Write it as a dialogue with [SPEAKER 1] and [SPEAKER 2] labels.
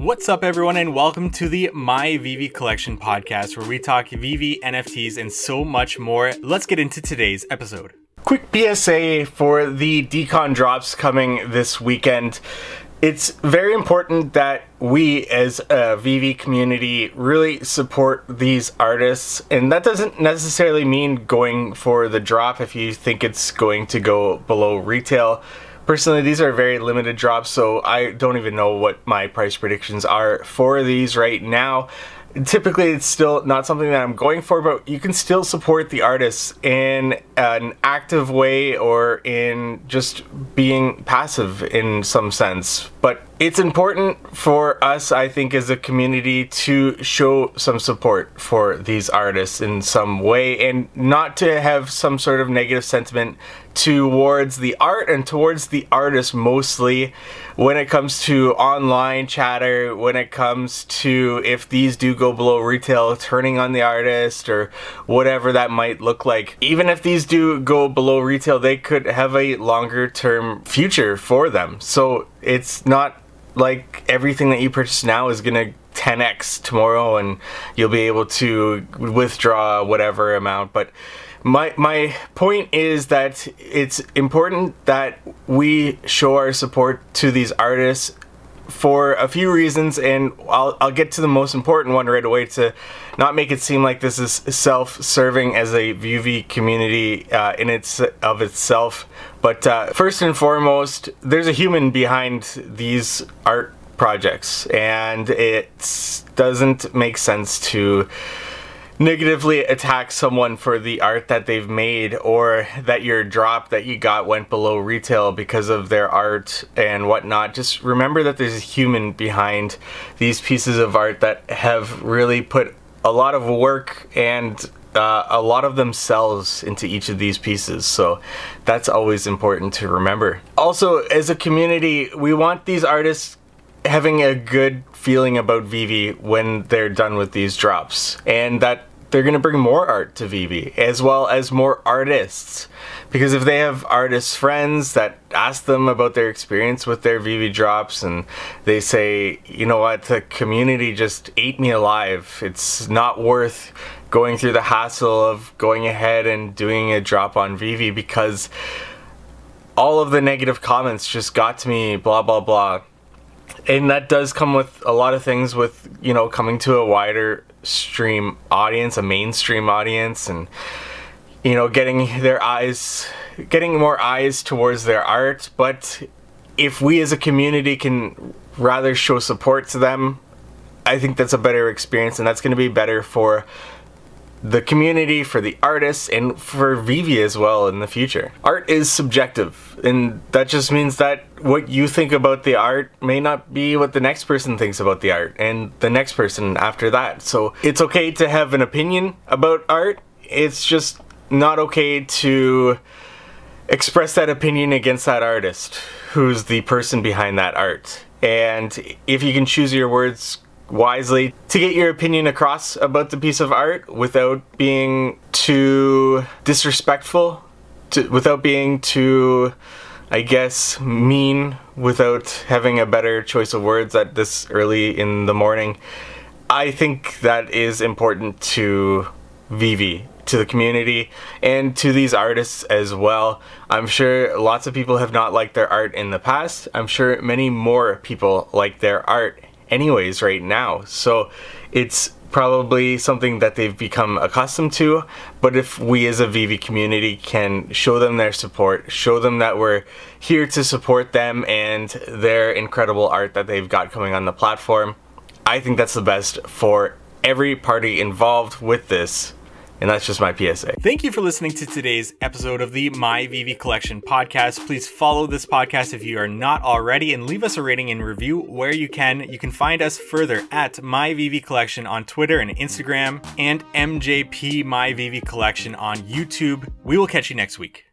[SPEAKER 1] What's up, everyone, and welcome to the My VeVe Collection podcast, where we talk VeVe, NFTs, and so much more. Let's get into today's episode.
[SPEAKER 2] Quick PSA for the DCon drops coming this weekend. It's very important that we as a VeVe community really support these artists, and that doesn't necessarily mean going for the drop if you think it's going to go below retail personally these are very limited drops so i don't even know what my price predictions are for these right now. Typically it's still not something that i'm going for but you can still support the artists in an active way or in just being passive in some sense. But it's important for us, I think, as a community to show some support for these artists in some way and not to have some sort of negative sentiment towards the art and towards the artist mostly when it comes to online chatter, when it comes to if these do go below retail, turning on the artist or whatever that might look like. Even if these do go below retail, they could have a longer term future for them. So it's not like everything that you purchase now is gonna 10x tomorrow and you'll be able to withdraw whatever amount. But my my point is that it's important that we show our support to these artists for a few reasons, and I'll, I'll get to the most important one right away to not make it seem like this is self-serving as a VeVe community uh, in its of itself. But uh, first and foremost, there's a human behind these art projects, and it doesn't make sense to negatively attack someone for the art that they've made or that your drop that you got went below retail because of their art and whatnot. Just remember that there's a human behind these pieces of art that have really put a lot of work and uh, a lot of themselves into each of these pieces. So that's always important to remember. Also, as a community, we want these artists having a good feeling about VeVe when they're done with these drops. And that they're going to bring more art to VeVe as well as more artists. Because if they have artist friends that ask them about their experience with their VeVe drops and they say, you know what, the community just ate me alive. It's not worth going through the hassle of going ahead and doing a drop on VeVe because all of the negative comments just got to me, blah, blah, blah and that does come with a lot of things with you know coming to a wider stream audience a mainstream audience and you know getting their eyes getting more eyes towards their art. But if we as a community can rather show support to them i think that's a better experience and that's going to be better for the community, for the artists, and for VeVe as well in the future. Art is subjective, and that just means that what you think about the art may not be what the next person thinks about the art, and the next person after that. So it's okay to have an opinion about art, it's just not okay to express that opinion against that artist who's the person behind that art. And if you can choose your words wisely to get your opinion across about the piece of art without being too disrespectful, to, without being too, I guess, mean, without having a better choice of words at this early in the morning. I think that is important to VeVe, to the community, and to these artists as well. I'm sure lots of people have not liked their art in the past. I'm sure many more people like their art anyways right now. So it's probably something that they've become accustomed to. But if we as a VeVe community can show them their support, show them that we're here to support them and their incredible art that they've got coming on the platform, I think that's the best for every party involved with this and that's just my PSA.
[SPEAKER 1] Thank you for listening to today's episode of the My VeVe Collection podcast. Please follow this podcast if you are not already and leave us a rating and review where you can. You can find us further at My VeVe Collection on Twitter and Instagram and MJP My VeVe Collection on YouTube. We will catch you next week.